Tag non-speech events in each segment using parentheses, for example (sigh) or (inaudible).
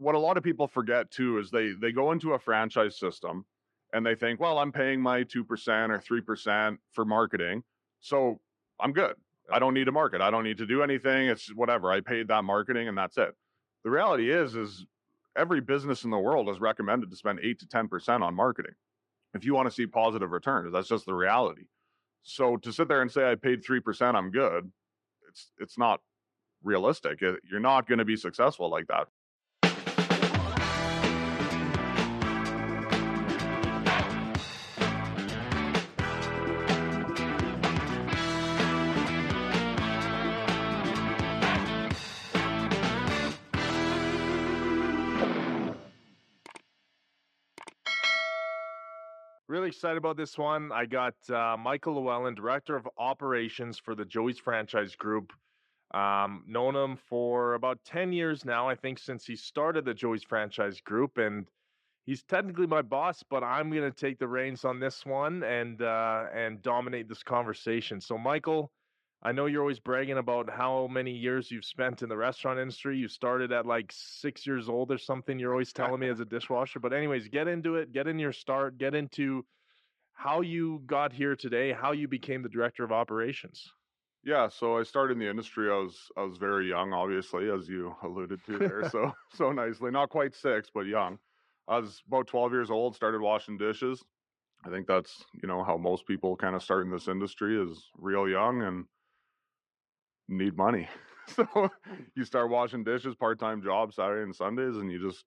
what a lot of people forget too is they they go into a franchise system and they think, well, I'm paying my 2% or 3% for marketing. So I'm good. I don't need to market. I don't need to do anything. It's whatever. I paid that marketing and that's it. The reality is, is every business in the world is recommended to spend eight to 10% on marketing. If you want to see positive returns, that's just the reality. So to sit there and say I paid 3%, I'm good, it's it's not realistic. You're not going to be successful like that. Excited about this one. I got uh, Michael Llewellyn, Director of Operations for the Joey's Franchise Group. Um, known him for about 10 years now, I think, since he started the Joey's Franchise Group. And he's technically my boss, but I'm going to take the reins on this one and uh, and dominate this conversation. So, Michael, I know you're always bragging about how many years you've spent in the restaurant industry. You started at like six years old or something. You're always telling me as a dishwasher. But, anyways, get into it, get in your start, get into how you got here today, how you became the director of operations. Yeah, so I started in the industry. I was I was very young, obviously, as you (laughs) alluded to there. (laughs) so so nicely, not quite six, but young. I was about 12 years old. Started washing dishes. I think that's you know how most people kind of start in this industry is real young and need money. (laughs) so you start washing dishes, part time job, Saturday and Sundays, and you just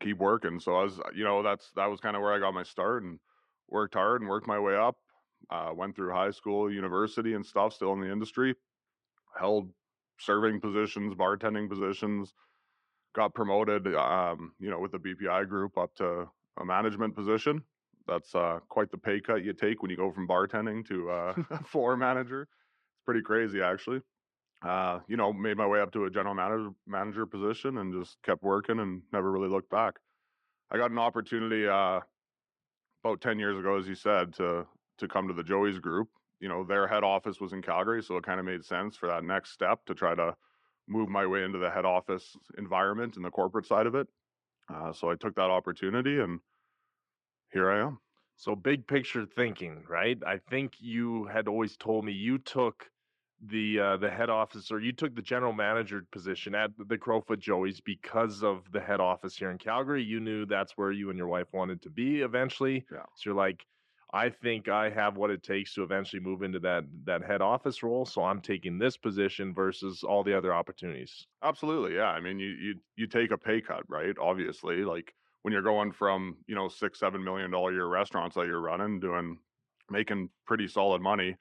keep working. So I was, you know, that's that was kind of where I got my start and worked hard and worked my way up. Uh, went through high school, university, and stuff. Still in the industry, held serving positions, bartending positions. Got promoted, um, you know, with the BPI group up to a management position. That's uh, quite the pay cut you take when you go from bartending to uh, (laughs) (laughs) floor manager. It's pretty crazy, actually uh, you know, made my way up to a general manager manager position and just kept working and never really looked back. I got an opportunity uh, about ten years ago, as you said, to to come to the Joey's group. You know, their head office was in Calgary, so it kind of made sense for that next step to try to move my way into the head office environment and the corporate side of it. Uh, so I took that opportunity, and here I am. So big picture thinking, right? I think you had always told me you took the uh, the head office, or you took the general manager position at the Crowfoot Joey's because of the head office here in Calgary. You knew that's where you and your wife wanted to be eventually. Yeah. So you're like, I think I have what it takes to eventually move into that that head office role. So I'm taking this position versus all the other opportunities. Absolutely, yeah. I mean, you you you take a pay cut, right? Obviously, like when you're going from you know six seven million dollar year restaurants that you're running, doing making pretty solid money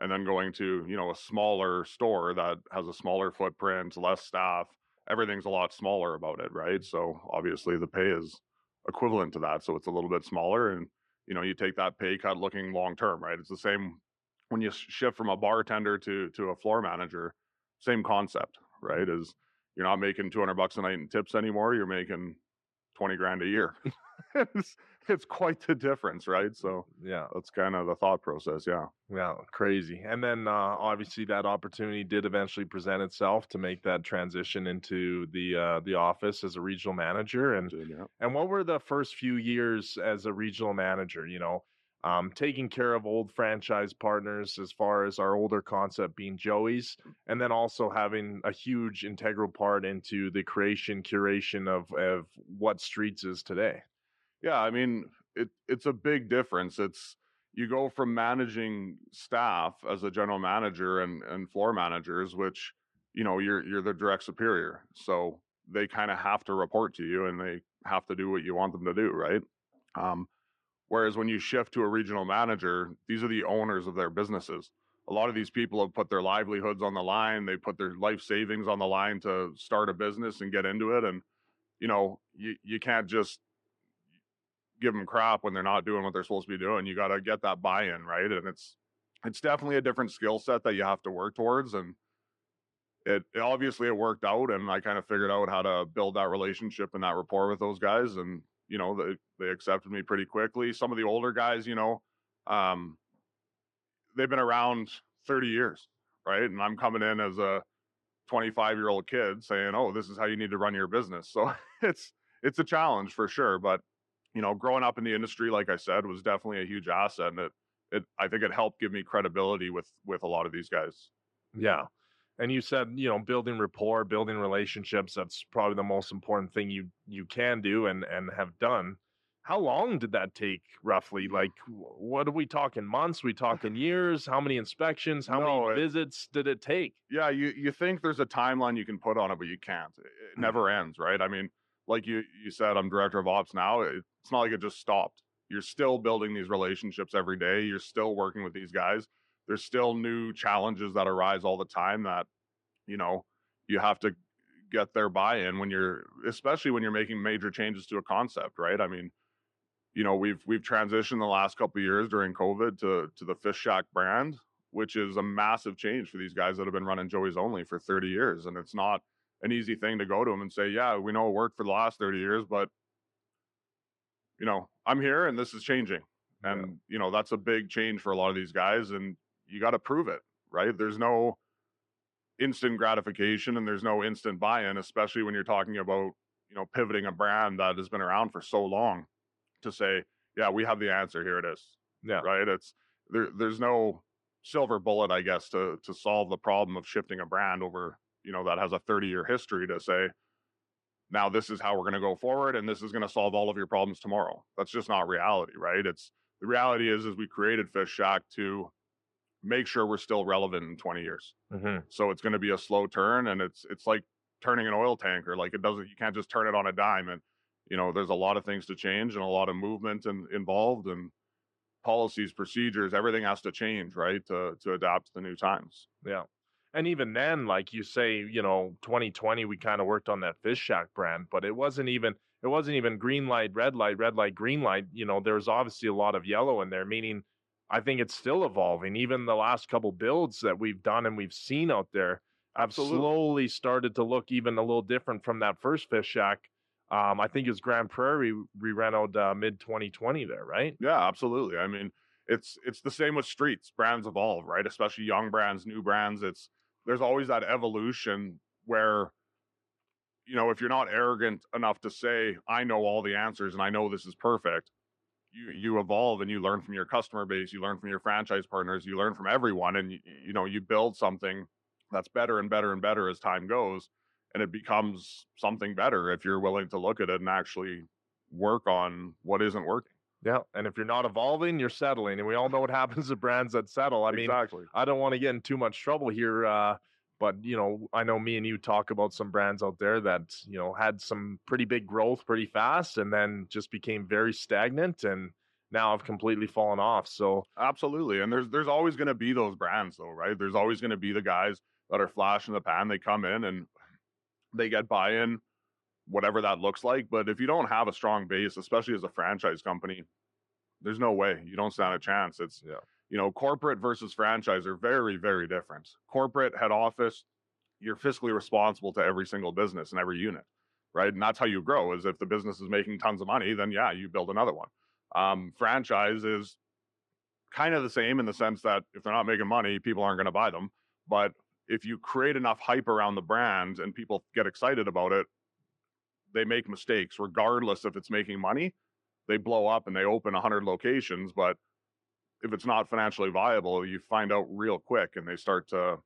and then going to you know a smaller store that has a smaller footprint less staff everything's a lot smaller about it right? Mm-hmm. So obviously the pay is equivalent to that so it's a little bit smaller and you know you take that pay cut looking long term right? It's the same when you shift from a bartender to to a floor manager same concept right? Is you're not making 200 bucks a night in tips anymore you're making 20 grand a year (laughs) it's, quite the difference, right? So yeah, that's kind of the thought process. Yeah, yeah, crazy. And then uh, obviously that opportunity did eventually present itself to make that transition into the uh, the office as a regional manager. And yeah. and what were the first few years as a regional manager? You know. Um, taking care of old franchise partners as far as our older concept being Joey's, and then also having a huge integral part into the creation, curation of, of what Streets is today. Yeah, I mean, it it's a big difference. It's you go from managing staff as a general manager and and floor managers, which you know you're you're the direct superior, so they kind of have to report to you and they have to do what you want them to do, right? Um, whereas when you shift to a regional manager, these are the owners of their businesses. A lot of these people have put their livelihoods on the line. They put their life savings on the line to start a business and get into it. And you know, you you can't just give them crap when they're not doing what they're supposed to be doing. You got to get that buy-in, right? And it's it's definitely a different skill set that you have to work towards and it, it, obviously it worked out and I kind of figured out how to build that relationship and that rapport with those guys and you know they they accepted me pretty quickly. Some of the older guys, you know, um they've been around 30 years, right? And I'm coming in as a 25 year old kid saying, "Oh, this is how you need to run your business." (laughs) So it's it's a challenge for sure. But you know, growing up in the industry, like I said, was definitely a huge asset, and it it I think it helped give me credibility with with a lot of these guys. Yeah. And you said, you know, building rapport, building relationships, that's probably the most important thing you you can do and and have done. How long did that take roughly? Like what are we talking months? we (laughs) talking years? How many inspections? How No, many it- visits did it take? Yeah, you you think there's a timeline you can put on it, but you can't. It, it mm. never ends, right? I mean, like you you said, I'm director of ops now. It's not like it just stopped. You're still building these relationships every day. You're still working with these guys. There's still new challenges that arise all the time that, you know, you have to get their buy-in when you're especially when you're making major changes to a concept, right? I mean, you know, we've we've transitioned the last couple years during COVID to to the Fish Shack brand, which is a massive change for these guys that have been running Joey's only for 30 years. And it's not an easy thing to go to them and say, yeah, we know it worked for the last 30 years, but you know, I'm here and this is changing. Yeah. And, you know, that's a big change for a lot of these guys. And you got to prove it, right? There's no instant gratification and there's no instant buy-in, especially when you're talking about, you know, pivoting a brand that has been around for so long to say, yeah, we have the answer. Here it is Yeah. right? It's there. There's no silver bullet, I guess, to to solve the problem of shifting a brand over, you know, that has a 30 year history to say, now this is how we're going to go forward, and this is going to solve all of your problems tomorrow. That's just not reality, right? It's the reality is, is we created Fish Shack to make sure we're still relevant in 20 years. hmm So it's going to be a slow turn, and it's it's like turning an oil tanker. Like it doesn't, you can't just turn it on a dime. And you know, there's a lot of things to change and a lot of movement and involved, and policies, procedures, everything has to change, right, to to adapt to the new times. Yeah. And even then, like you say, you know, 2020, we kind of worked on that Fish Shack brand, but it wasn't even it wasn't even green light, red light, red light, green light. You know, there's obviously a lot of yellow in there, meaning I think it's still evolving. Even the last couple builds that we've done and we've seen out there have Absolutely. slowly started to look even a little different from that first Fish Shack. Um, I think it was Grande Prairie we ran out uh, mid 2020 there, right? Yeah, absolutely. I mean, it's it's the same with streets. Brands evolve, right? Especially young brands, new brands. It's there's always that evolution where you know, if you're not arrogant enough to say, I know all the answers and I know this is perfect, you you evolve and you learn from your customer base, you learn from your franchise partners, you learn from everyone and you, you know, you build something that's better and better and better as time goes and it becomes something better if you're willing to look at it and actually work on what isn't working. Yeah. And if you're not evolving, you're settling. And we all know what happens to brands that settle. I mean, exactly. I don't want to get in too much trouble here, uh, but you know, I know me and you talk about some brands out there that you know had some pretty big growth pretty fast, and then just became very stagnant, and now have completely fallen off. So Absolutely. And there's there's always going to be those brands though, right? There's always going to be the guys that are flash in the pan. They come in and they get buy-in, whatever that looks like. But if you don't have a strong base, especially as a franchise company, there's no way you don't stand a chance. It's Yeah. you know, corporate versus franchise are very, very different. Corporate head office, you're fiscally responsible to every single business and every unit, right? And that's how you grow. Is if the business is making tons of money, then yeah, you build another one. Um, franchise is kind of the same in the sense that if they're not making money, people aren't going to buy them. But if you create enough hype around the brand and people get excited about it, they make mistakes regardless if it's making money. They blow up and they open 100 locations, but if it's not financially viable, you find out real quick and they start to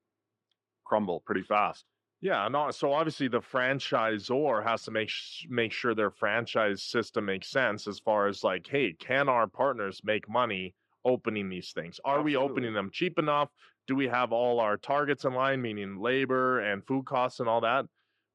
crumble pretty fast. yeah, no, so obviously the franchisor has to make sh- make sure their franchise system makes sense as far as like, hey, can our partners make money opening these things? Are we opening them cheap enough? Do we have all our targets in line, meaning labor and food costs and all that?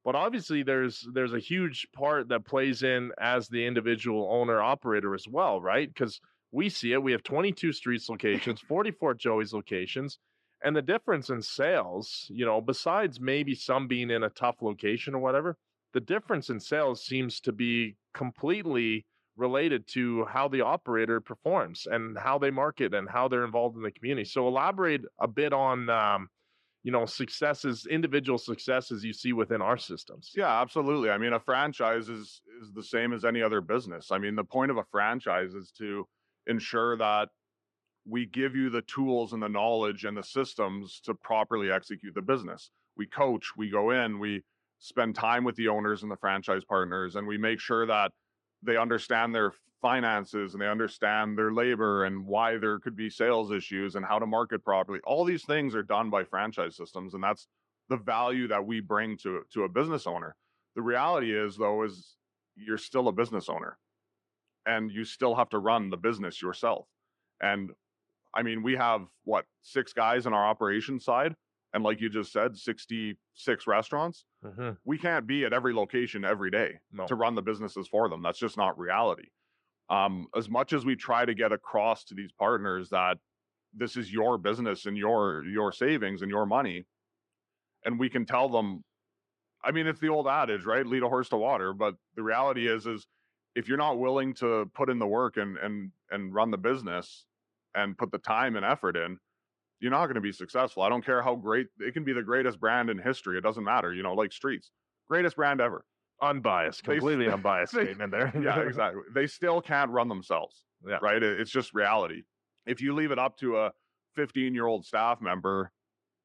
But obviously, there's there's a huge part that plays in as the individual owner operator as well, right? Because we see it. We have 22 streets locations, (laughs) 44 Joey's locations, and the difference in sales, you know, besides maybe some being in a tough location or whatever, the difference in sales seems to be completely related to how the operator performs and how they market and how they're involved in the community. So elaborate a bit on, um, you know, successes, individual successes you see within our systems. Yeah, absolutely. I mean, a franchise is is the same as any other business. I mean, the point of a franchise is to ensure that we give you the tools and the knowledge and the systems to properly execute the business. We coach, we go in, we spend time with the owners and the franchise partners and we make sure that they understand their finances and they understand their labor and why there could be sales issues and how to market properly. All these things are done by franchise systems and that's the value that we bring to to a business owner. The reality is though is you're still a business owner and you still have to run the business yourself. And I mean, we have what, six guys on our operations side and like you just said 66 restaurants mm-hmm. we can't be at every location every day no. to run the businesses for them that's just not reality um, as much as we try to get across to these partners that this is your business and your your savings and your money and we can tell them i mean it's the old adage right lead a horse to water but the reality is is if you're not willing to put in the work and and and run the business and put the time and effort in you're not going to be successful. I don't care how great it can be the greatest brand in history. It doesn't matter, you know, like streets, greatest brand ever. Unbiased, completely they, unbiased they, statement there. (laughs) yeah, (laughs) exactly. They still can't run themselves. Yeah. Right. It's just reality. If you leave it up to a 15 year old staff member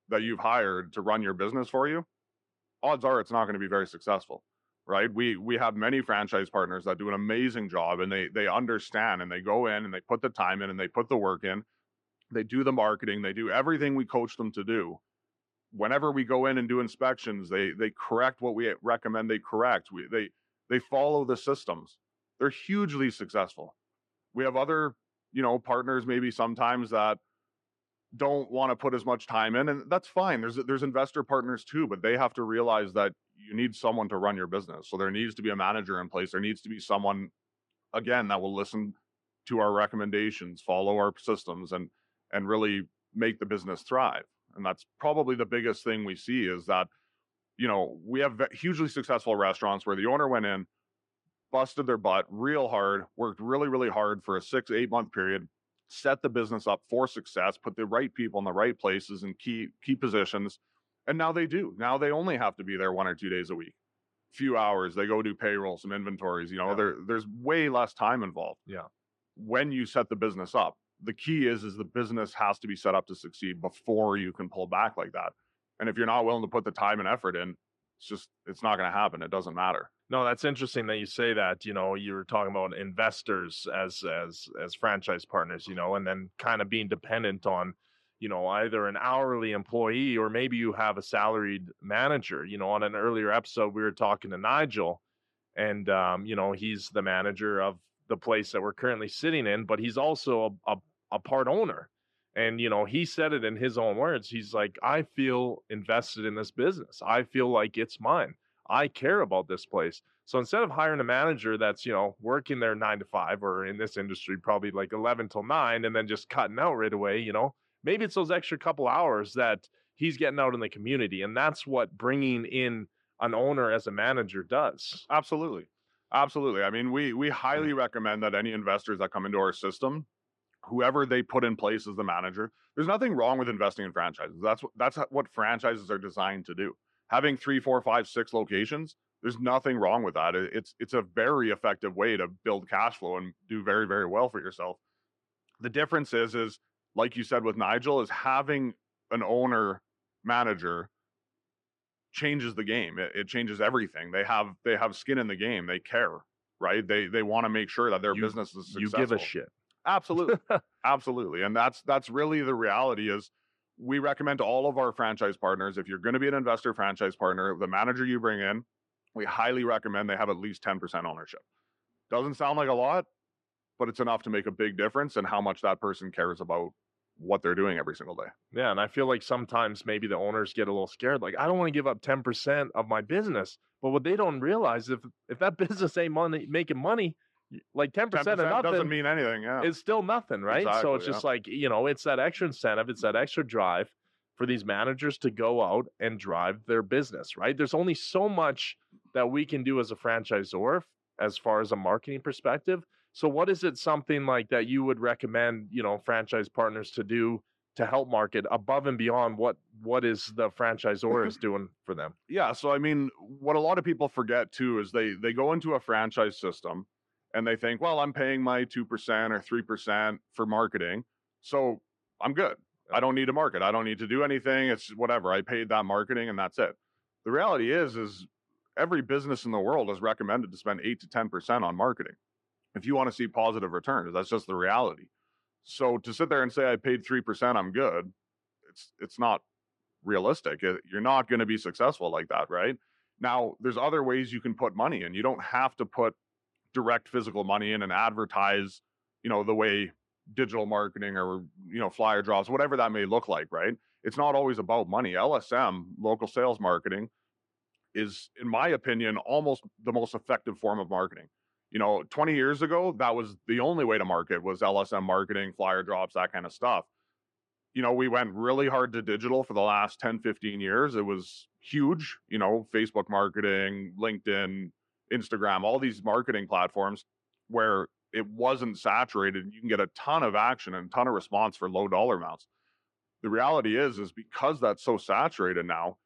that you've hired to run your business for you, odds are it's not going to be very successful. Right. We we have many franchise partners that do an amazing job and they they understand and they go in and they put the time in and they put the work in they do the marketing, they do everything we coach them to do. Whenever we go in and do inspections, they they correct what we recommend they correct. We, they they follow the systems. They're hugely successful. We have other, you know, partners maybe sometimes that don't want to put as much time in and that's fine. There's there's investor partners too, but they have to realize that you need someone to run your business. So there needs to be a manager in place. There needs to be someone again that will listen to our recommendations, follow our systems and and really make the business thrive. And that's probably the biggest thing we see is that, you know, we have hugely successful restaurants where the owner went in, busted their butt real hard, worked really, really hard for a six, eight month period, set the business up for success, put the right people in the right places and key key positions. And now they do. Now they only have to be there one or two days a week. Few hours, they go do payroll, some inventories, you know, yeah. there there's way less time involved. Yeah. When you set the business up the key is is the business has to be set up to succeed before you can pull back like that. And if you're not willing to put the time and effort in, it's just it's not going to happen. It doesn't matter. No, that's interesting that you say that. You know, you were talking about investors as as as franchise partners, you know, and then kind of being dependent on, you know, either an hourly employee or maybe you have a salaried manager. You know, on an earlier episode, we were talking to Nigel, and um, you know, he's the manager of the place that we're currently sitting in, but he's also a, a a part owner. And, you know, he said it in his own words. He's like, I feel invested in this business. I feel like it's mine. I care about this place. So instead of hiring a manager that's, you know, working there nine to five, or in this industry, probably like 11 till nine, and then just cutting out right away, you know, maybe it's those extra couple hours that he's getting out in the community. And that's what bringing in an owner as a manager does. Absolutely. Absolutely. I mean, we we mm. highly recommend that any investors that come into our system whoever they put in place as the manager. There's nothing wrong with investing in franchises. That's what that's what franchises are designed to do. Having three, four, five, six locations, there's nothing wrong with that. It's it's a very effective way to build cash flow and do very, very well for yourself. The difference is is like you said with Nigel, is having an owner manager changes the game. It, it changes everything. They have they have skin in the game. They care, right? They they want to make sure that their you, business is successful. You give a shit. Absolutely. (laughs) Absolutely. And that's that's really the reality is we recommend to all of our franchise partners if you're going to be an investor franchise partner, the manager you bring in, we highly recommend they have at least 10% ownership. Doesn't sound like a lot, but it's enough to make a big difference in how much that person cares about what they're doing every single day. Yeah, and I feel like sometimes maybe the owners get a little scared like I don't want to give up 10% of my business. But what they don't realize if if that (laughs) business ain't money making money, like 10%, 10% of nothing doesn't mean anything. Yeah. It's still nothing, right? Exactly, so it's just yeah. like, you know, it's that extra incentive, it's that extra drive for these managers to go out and drive their business, right? There's only so much that we can do as a franchisor as far as a marketing perspective. So what is it something like that you would recommend, you know, franchise partners to do to help market above and beyond what what is the franchisor is (laughs) doing for them? Yeah, so I mean, what a lot of people forget too is they they go into a franchise system and they think, well, I'm paying my 2% or 3% for marketing. So I'm good. I don't need to market. I don't need to do anything. It's whatever. I paid that marketing and that's it. The reality is, is every business in the world is recommended to spend 8 to 10% on marketing if you want to see positive returns. That's just the reality. So to sit there and say I paid 3%, I'm good, it's it's not realistic. You're not going to be successful like that, right? Now, there's other ways you can put money in. You don't have to put direct physical money in and advertise, you know, the way digital marketing or, you know, flyer drops, whatever that may look like, right? It's not always about money. LSM, local sales marketing, is, in my opinion, almost the most effective form of marketing. You know, 20 years ago, that was the only way to market was LSM marketing, flyer drops, that kind of stuff. You know, we went really hard to digital for the last 10, 15 years. It was huge, you know, Facebook marketing, LinkedIn, Instagram, all these marketing platforms where it wasn't saturated. You can get a ton of action and a ton of response for low dollar amounts. The reality is, is because that's so saturated now,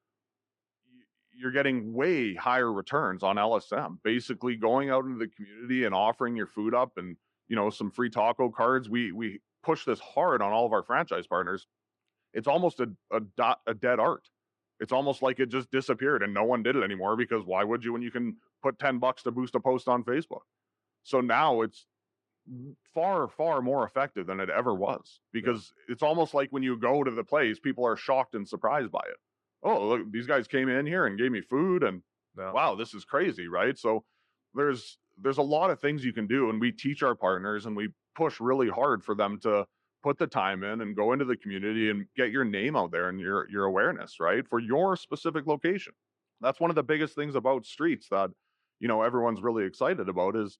you're getting way higher returns on LSM. Basically, going out into the community and offering your food up, and you know some free taco cards. We we push this hard on all of our franchise partners. It's almost a a, dot, a dead art. It's almost like it just disappeared and no one did it anymore because why would you when you can put 10 bucks to boost a post on Facebook? So now it's far far more effective than it ever was because yeah. it's almost like when you go to the place people are shocked and surprised by it oh, look, these guys came in here and gave me food and yeah. wow, this is crazy, right? So there's there's a lot of things you can do and we teach our partners and we push really hard for them to put the time in and go into the community and get your name out there and your your awareness, right? For your specific location. That's one of the biggest things about streets that you know everyone's really excited about is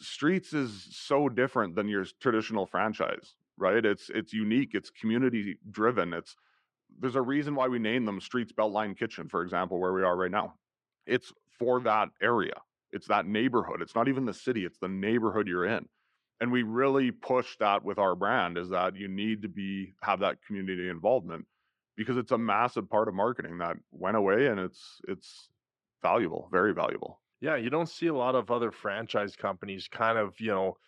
streets is so different than your traditional franchise, right? It's it's unique, it's community driven, it's there's a reason why we name them Streets Beltline Kitchen, for example, where we are right now. It's for that area. It's that neighborhood. It's not even the city, it's the neighborhood you're in. And we really push that with our brand is that you need to be have that community involvement because it's a massive part of marketing that went away and it's it's valuable, very valuable. Yeah, you don't see a lot of other franchise companies kind of, you know,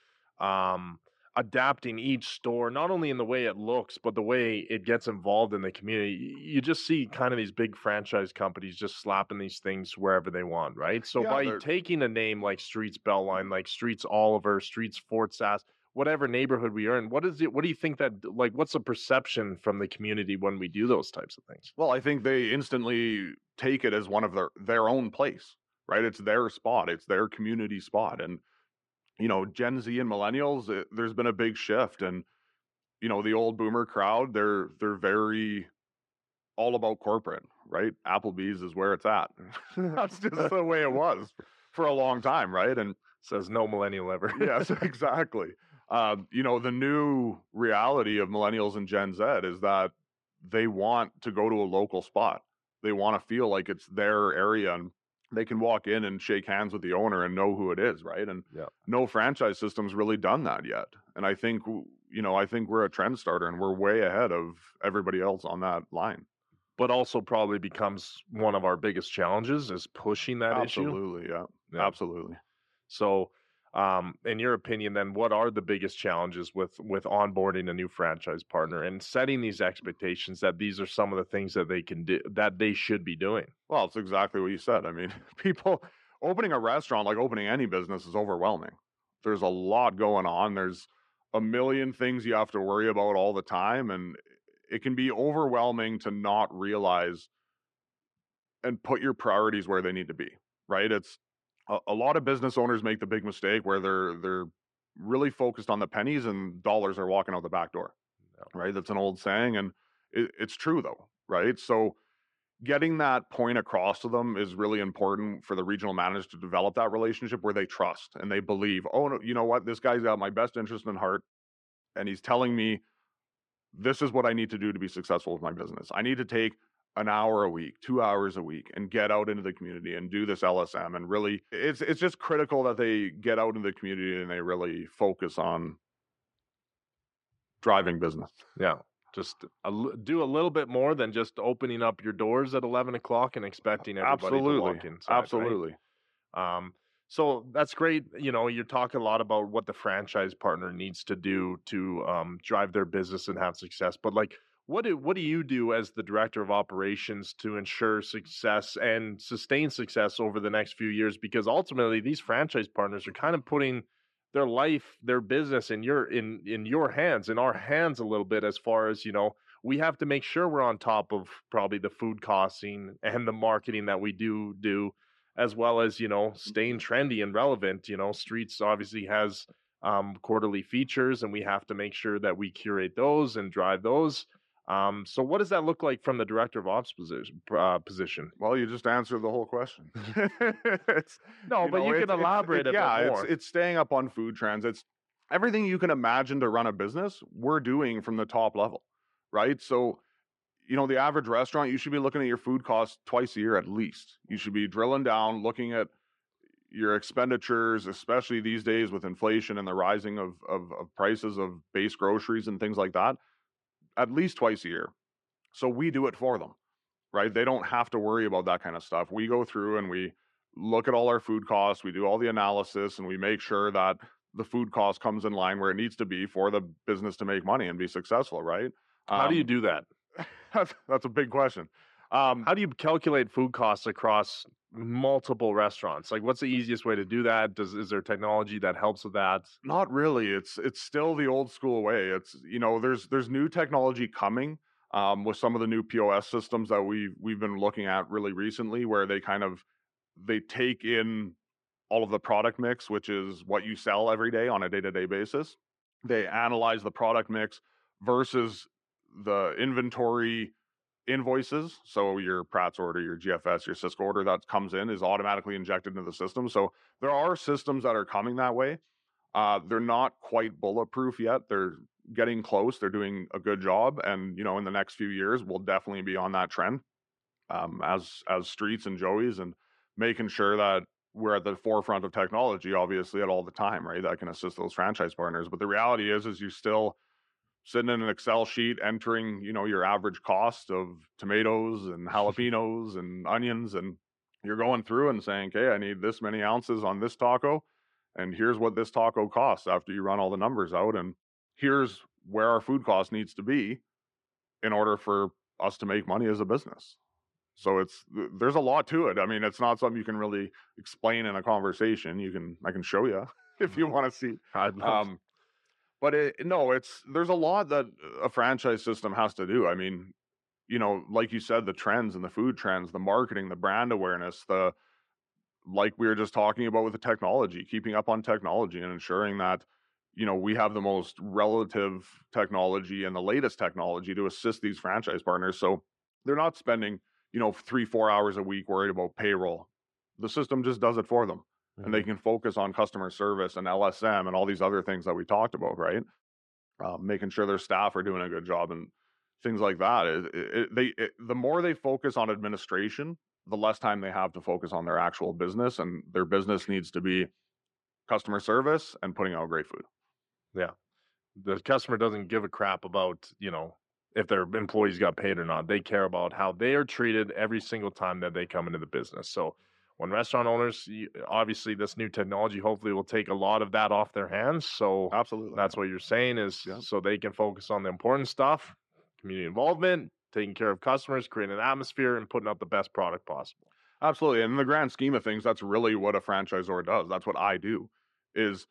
um, adapting each store, not only in the way it looks, but the way it gets involved in the community. You just see kind of these big franchise companies just slapping these things wherever they want, right? So yeah, by they're... taking a name like Streets Beltline, like Streets Oliver, Streets Fort Sask, whatever neighborhood we are in, what is it? What do you think that like? What's the perception from the community when we do those types of things? Well, I think they instantly take it as one of their their own place, right? It's their spot, it's their community spot, and you know, Gen Z and millennials, it, there's been a big shift, and you know, the old boomer crowd, they're they're very all about corporate, right? Applebee's is where it's at. (laughs) That's just the way it (laughs) was for a long time, right? And says no millennial ever. yes, (laughs) exactly. Um, you know, the new reality of millennials and Gen Z is that they want to go to a local spot. They want to feel like it's their area and they can walk in and shake hands with the owner and know who it is, right? And yeah. no franchise system's really done that yet. And I think you know, I think we're a trend starter and we're way ahead of everybody else on that line. But also probably becomes one of our biggest challenges is pushing that Absolutely, issue. Yeah. yeah. Absolutely. So um, in your opinion, then what are the biggest challenges with with onboarding a new franchise partner and setting these expectations that these are some of the things that they can do that they should be doing? Well, it's exactly what you said. I mean, (laughs) people opening a restaurant like opening any business is overwhelming. There's a lot going on. There's a million things you have to worry about all the time, and it can be overwhelming to not realize and put your priorities where they need to be. Right? It's a, a lot of business owners make the big mistake where they're they're really focused on the pennies and dollars are walking out the back door. Right? That's an old saying, and it, it's true though. Right? So getting that point across to them is really important for the regional manager to develop that relationship where they trust and they believe, oh, no, you know what, this guy's got my best interest in heart, and he's telling me this is what I need to do to be successful with my business. I need to take an hour a week, two hours a week, and get out into the community and do this LSM. And really, it's it's just critical that they get out into the community and they really focus on driving business. Yeah, just a, do a little bit more than just opening up your doors at eleven o'clock and expecting everybody Absolutely. to walk inside. Absolutely. Right? Um, so that's great. You know, you're talking a lot about what the franchise partner needs to do to um, drive their business and have success. But like, What do what do you do as the director of operations to ensure success and sustain success over the next few years? Because ultimately, these franchise partners are kind of putting their life, their business in your in in your hands, in our hands a little bit. As far as you know, we have to make sure we're on top of probably the food costing and the marketing that we do do, as well as you know staying trendy and relevant. You know, Streets obviously has um, quarterly features, and we have to make sure that we curate those and drive those. Um, so what does that look like from the director of ops position? Uh, position? Well, you just answered the whole question. (laughs) (laughs) no, but know, you can elaborate it, it, yeah, It's, it's staying up on food trends. It's everything you can imagine to run a business. We're doing from the top level, right? So, you know, the average restaurant, you should be looking at your food costs twice a year at least. You should be drilling down, looking at your expenditures, especially these days with inflation and the rising of, of, of prices of base groceries and things like that at least twice a year. So we do it for them, right? They don't have to worry about that kind of stuff. We go through and we look at all our food costs, we do all the analysis, and we make sure that the food cost comes in line where it needs to be for the business to make money and be successful, right? How um, do you um, do that? that's, (laughs) that's a big question. Um, How do you calculate food costs across multiple restaurants? Like, what's the easiest way to do that? Does is there technology that helps with that? Not really. It's it's still the old school way. It's you know, there's there's new technology coming um, with some of the new POS systems that we we've been looking at really recently, where they kind of they take in all of the product mix, which is what you sell every day on a day to day basis. They analyze the product mix versus the inventory invoices. So your Pratt's order, your GFS, your Sysco order that comes in is automatically injected into the system. So there are systems that are coming that way. Uh, they're not quite bulletproof yet. They're getting close. They're doing a good job, and you know, in the next few years, we'll definitely be on that trend um, as as streets and Joey's, and making sure that we're at the forefront of technology, obviously, at all the time, right? That can assist those franchise partners. But the reality is, is you still sitting in an Excel sheet entering, you know, your average cost of tomatoes and (laughs) jalapenos and onions and you're going through and saying, "Okay, I need this many ounces on this taco and here's what this taco costs after you run all the numbers out and here's where our food cost needs to be in order for us to make money as a business." So it's there's a lot to it. I mean, it's not something you can really explain in a conversation. You can I can show you (laughs) if you want to see. Um, but it, no, it's there's a lot that a franchise system has to do. I mean, you know, like you said, the trends and the food trends, the marketing, the brand awareness, the like we were just talking about with the technology, keeping up on technology and ensuring that you know we have the most relative technology and the latest technology to assist these franchise partners. So they're not spending you know three four hours a week worried about payroll. The system just does it for them mm-hmm. and they mm-hmm. can focus on customer service and LSM and all these other things that we talked about, right? Uh, making sure their staff are doing a good job and things like that. It, it, they it, the more they focus on administration, the less time they have to focus on their actual business, and their business needs to be customer service and putting out great food. Yeah, the customer doesn't give a crap about you know if their employees got paid or not. They care about how they are treated every single time that they come into the business. So when restaurant owners obviously this new technology hopefully will take a lot of that off their hands so absolutely. that's what you're saying is yeah. so they can focus on the important stuff community involvement taking care of customers creating an atmosphere and putting out the best product possible. Absolutely and in the grand scheme of things that's really what a franchisor does that's what i do is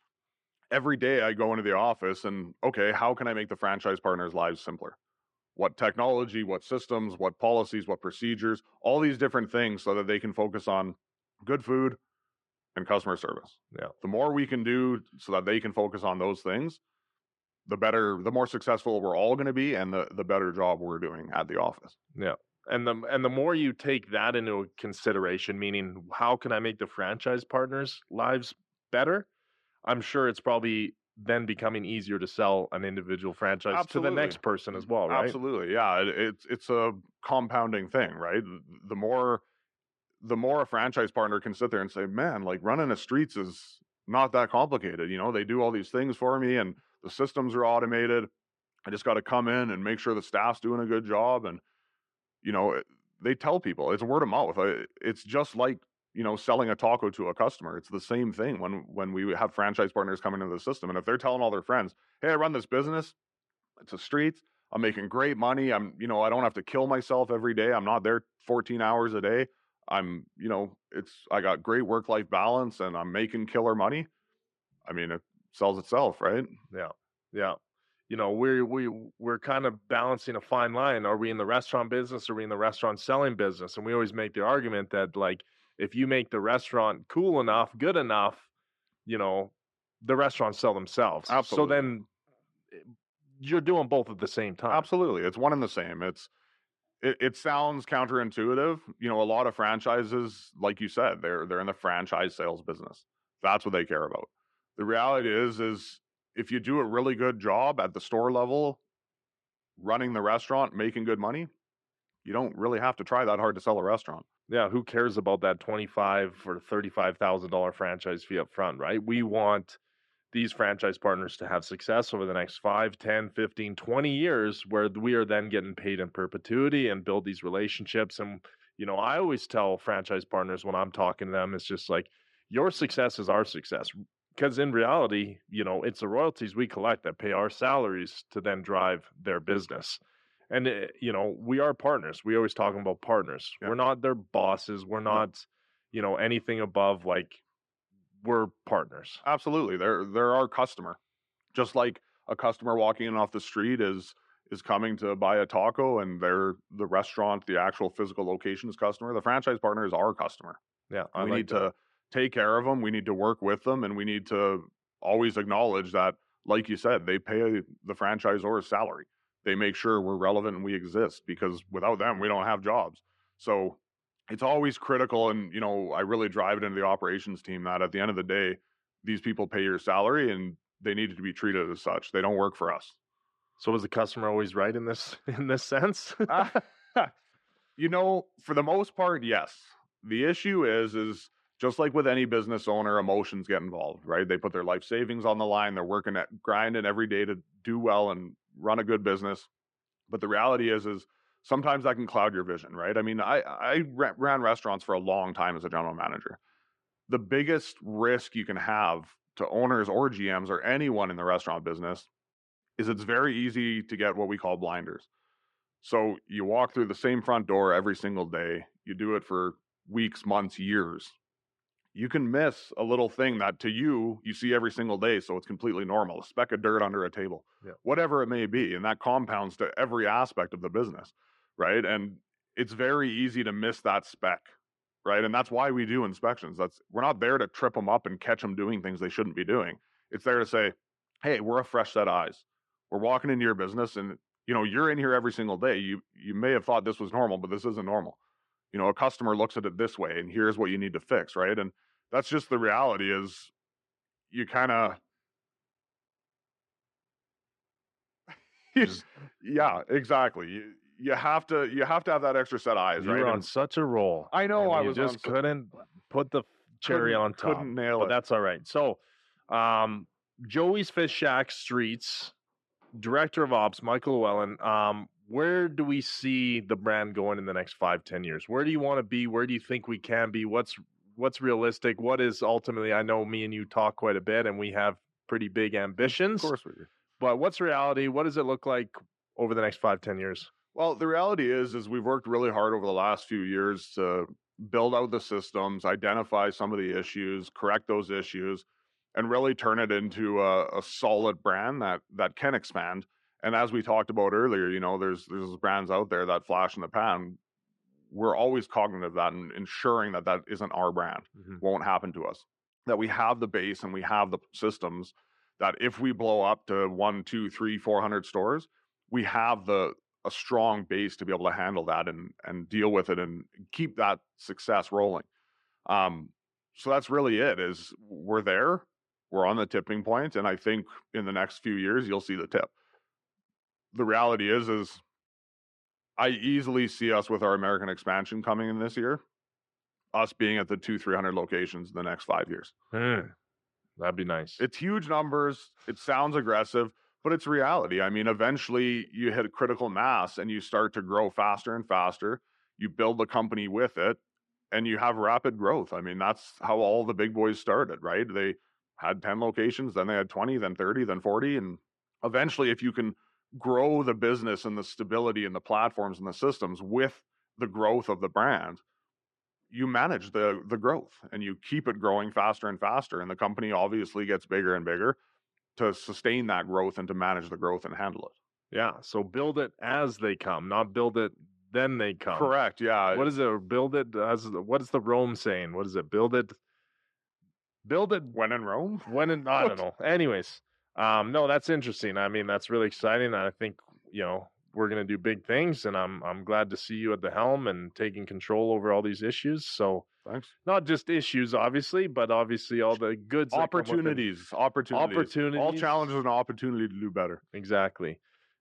every day i go into the office and okay how can i make the franchise partners lives simpler? What technology what systems what policies what procedures all these different things so that they can focus on good food, and customer service. Yeah. The more we can do so that they can focus on those things, the better, the more successful we're all going to be, and the the better job we're doing at the office. Yeah. And the and the more you take that into consideration, meaning how can I make the franchise partners' lives better? I'm sure it's probably then becoming easier to sell an individual franchise Absolutely. to the next person as well, right? Absolutely, yeah. It, it's it's a compounding thing, right? The more the more a franchise partner can sit there and say, man, like running the streets is not that complicated. You know, they do all these things for me and the systems are automated. I just got to come in and make sure the staff's doing a good job. And, you know, they tell people it's word of mouth. It's just like, you know, selling a taco to a customer. It's the same thing when, when we have franchise partners coming into the system. And if they're telling all their friends, Hey, I run this business. It's a streets. I'm making great money. I'm, you know, I don't have to kill myself every day. I'm not there 14 hours a day. I'm, you know, it's I got great work life balance and I'm making killer money. I mean, it sells itself, right? Yeah. Yeah. You know, we we we're kind of balancing a fine line. Are we in the restaurant business? Or are we in the restaurant selling business? And we always make the argument that like if you make the restaurant cool enough, good enough, you know, the restaurants sell themselves. Absolutely. So then eh, you're doing both at the same time. Absolutely. It's one and the same. It's it, it sounds counterintuitive. You know, a lot of franchises, like you said, they're they're in the franchise sales business. That's what they care about. The reality is is if you do a really good job at the store level, running the restaurant, making good money, you don't really have to try that hard to sell a restaurant. Yeah, who cares about that twenty-five or thirty-five thousand dollar franchise fee up front, right? We want these franchise partners to have success over the next 5, 10, 15, 20 years where we are then getting paid in perpetuity and build these relationships. And, you know, I always tell franchise partners when I'm talking to them, it's just like, your success is our success. Because in reality, you know, it's the royalties we collect that pay our salaries to then drive their business. And, uh, you know, we are partners. We always talking about partners. Yeah. We're not their bosses. We're not, you know, anything above like we're partners. Absolutely. They're they're our customer. Just like a customer walking in off the street is is coming to buy a taco and they're the restaurant, the actual physical location's customer. The franchise partner is our customer. Yeah, I we like need that. to take care of them. We need to work with them and we need to always acknowledge that, like you said, they pay the franchisor's salary. They make sure we're relevant and we exist because without them, we don't have jobs. So it's always critical. And, you know, I really drive it into the operations team that at the end of the day, these people pay your salary and they need to be treated as such. They don't work for us. So was the customer always right in this (laughs) in this sense? Ah, (laughs) you know, for the most part, yes. The issue is, is just like with any business owner, emotions get involved, right? They put their life savings on the line. They're working at grinding every day to do well and run a good business. But the reality is, is sometimes that can cloud your vision, right? I mean, I I ran restaurants for a long time as a general manager. The biggest risk you can have to owners or GMs or anyone in the restaurant business is it's very easy to get what we call blinders. So you walk through the same front door every single day. You do it for weeks, months, years. You can miss a little thing that to you you see every single day, so it's completely normal. A speck of dirt under a table, Yeah. whatever it may be, and that compounds to every aspect of the business, right? And it's very easy to miss that spec, right? And that's why we do inspections. That's we're not there to trip them up and catch them doing things they shouldn't be doing. It's there to say, hey, we're a fresh set of eyes. We're walking into your business, and you know you're in here every single day. You you may have thought this was normal, but this isn't normal. You know, a customer looks at it this way, and here's what you need to fix, right? And that's just the reality. Is you kind of (laughs) yeah, exactly. You you have to you have to have that extra set of eyes, you right? were on And such a roll. I know I was just so- couldn't put the cherry on top. couldn't nail but it. that's all right. So, um, Joey's Fish Shack Streets, Director of Ops Michael Llewellyn. Um, where do we see the brand going in the next five, ten years? Where do you want to be? Where do you think we can be? What's what's realistic? What is ultimately? I know me and you talk quite a bit, and we have pretty big ambitions. Of course we do. But what's reality? What does it look like over the next five, ten years? Well, the reality is, is we've worked really hard over the last few years to build out the systems, identify some of the issues, correct those issues, and really turn it into a, a solid brand that that can expand. And as we talked about earlier, you know, there's there's brands out there that flash in the pan. We're always cognizant of that and ensuring that that isn't our brand mm-hmm. won't happen to us. That we have the base and we have the systems that if we blow up to one, two, three, four hundred stores, we have the a strong base to be able to handle that and and deal with it and keep that success rolling. Um, so that's really it. Is we're there, we're on the tipping point, and I think in the next few years you'll see the tip. The reality is, is I easily see us with our American expansion coming in this year, us being at the two, three hundred locations in the next five years. Hmm. That'd be nice. It's huge numbers. It sounds aggressive, but it's reality. I mean, eventually you hit a critical mass and you start to grow faster and faster. You build the company with it and you have rapid growth. I mean, that's how all the big boys started, right? They had 10 locations, then they had 20, then 30, then 40. And eventually, if you can grow the business and the stability and the platforms and the systems with the growth of the brand, you manage the the growth and you keep it growing faster and faster. And the company obviously gets bigger and bigger to sustain that growth and to manage the growth and handle it. Yeah. So build it as they come, not build it then they come. Correct. Yeah. What is it? Build it as what is the Rome saying? What is it? Build it. Build it when in Rome. When in I don't know. Anyways, um, no, that's interesting. I mean, that's really exciting. I think you know we're going to do big things, and I'm I'm glad to see you at the helm and taking control over all these issues. So thanks. Not just issues, obviously, but obviously all the goods, opportunities, opportunities, opportunities, all challenges and opportunity to do better. Exactly.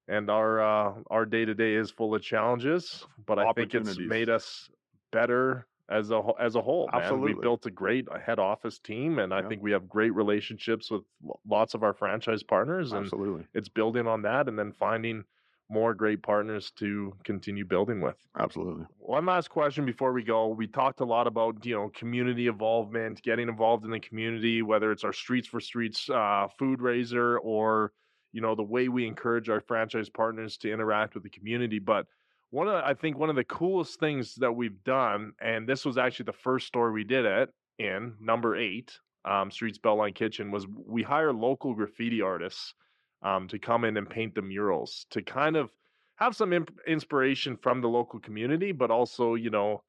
And our uh, our day to day is full of challenges, but I think it's made us better as a as a whole. Absolutely, we built a great head office team, and I think we have great relationships with lots of our franchise partners. And Absolutely, it's building on that, and then finding more great partners to continue building with. Absolutely. One last question before we go. We talked a lot about you know community involvement, getting involved in the community, whether it's our Streets for Streets uh, food raiser or you know the way we encourage our franchise partners to interact with the community. But one of I think one of the coolest things that we've done, and this was actually the first store we did it in number eight, um, Streets Beltline Kitchen, was we hire local graffiti artists um, to come in and paint the murals to kind of have some imp- inspiration from the local community, but also, you know,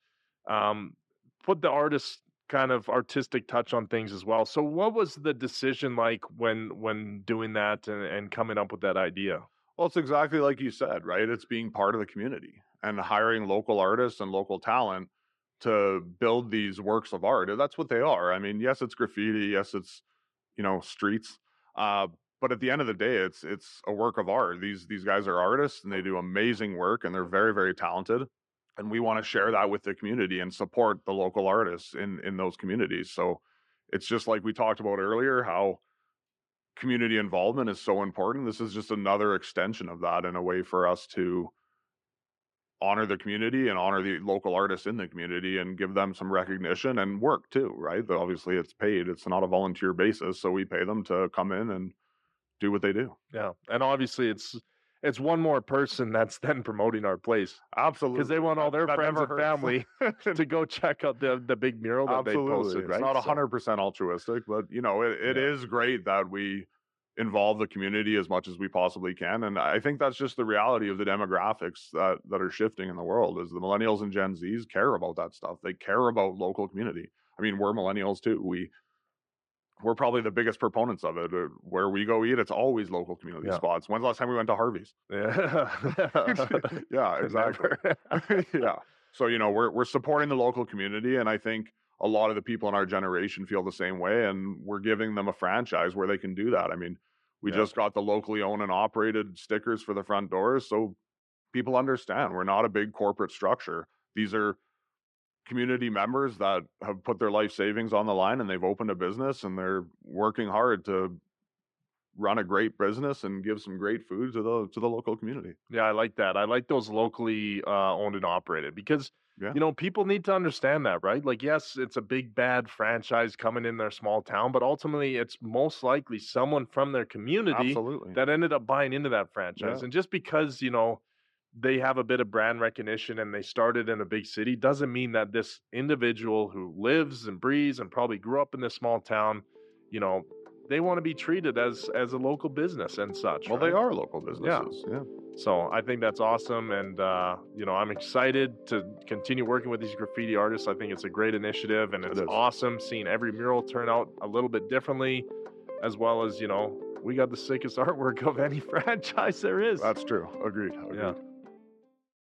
um, put the artist kind of artistic touch on things as well. So, what was the decision like when when doing that and, and coming up with that idea? Well, it's exactly like you said, right? It's being part of the community and hiring local artists and local talent to build these works of art. That's what they are. I mean, yes, it's graffiti. Yes, it's you know streets. Uh, but at the end of the day it's it's a work of art. These these guys are artists and they do amazing work and they're very very talented and we want to share that with the community and support the local artists in in those communities. So it's just like we talked about earlier how community involvement is so important. This is just another extension of that and a way for us to honor the community and honor the local artists in the community and give them some recognition and work too right? Obviously it's paid. It's not a volunteer basis so we pay them to come in and do what they do. Yeah, and obviously it's it's one more person that's then promoting our place. Absolutely, because they want all their that friends and family (laughs) to go check out the the big mural that Absolutely. they posted. Right? It's not hundred percent altruistic, but you know it, it yeah. is great that we involve the community as much as we possibly can, and I think that's just the reality of the demographics that that are shifting in the world. Is the millennials and Gen Zs care about that stuff? They care about local community. I mean, we're millennials too. We we're probably the biggest proponents of it. Uh, where we go eat, it's always local community yeah. spots. When's the last time we went to Harvey's? Yeah, yeah, (laughs) (laughs) exactly. (laughs) yeah. So you know, we're we're supporting the local community, and I think a lot of the people in our generation feel the same way, and we're giving them a franchise where they can do that. I mean, we yeah. just got the locally owned and operated stickers for the front doors, so people understand we're not a big corporate structure. These are community members that have put their life savings on the line and they've opened a business and they're working hard to run a great business and give some great food to the to the local community. Yeah, I like that. I like those locally uh, owned and operated because yeah. you know people need to understand that, right? Like, yes, it's a big bad franchise coming in their small town, but ultimately, it's most likely someone from their community Absolutely. that ended up buying into that franchise. Yeah. And just because you know they have a bit of brand recognition and they started in a big city doesn't mean that this individual who lives and breathes and probably grew up in this small town, you know, they want to be treated as as a local business and such. Well, right? they are local businesses. Yeah. yeah. So I think that's awesome, and uh, you know I'm excited to continue working with these graffiti artists. I think it's a great initiative, and it's it awesome seeing every mural turn out a little bit differently, as well as you know we got the sickest (laughs) artwork of any (laughs) franchise there is. That's true. Agreed. Agreed. Yeah.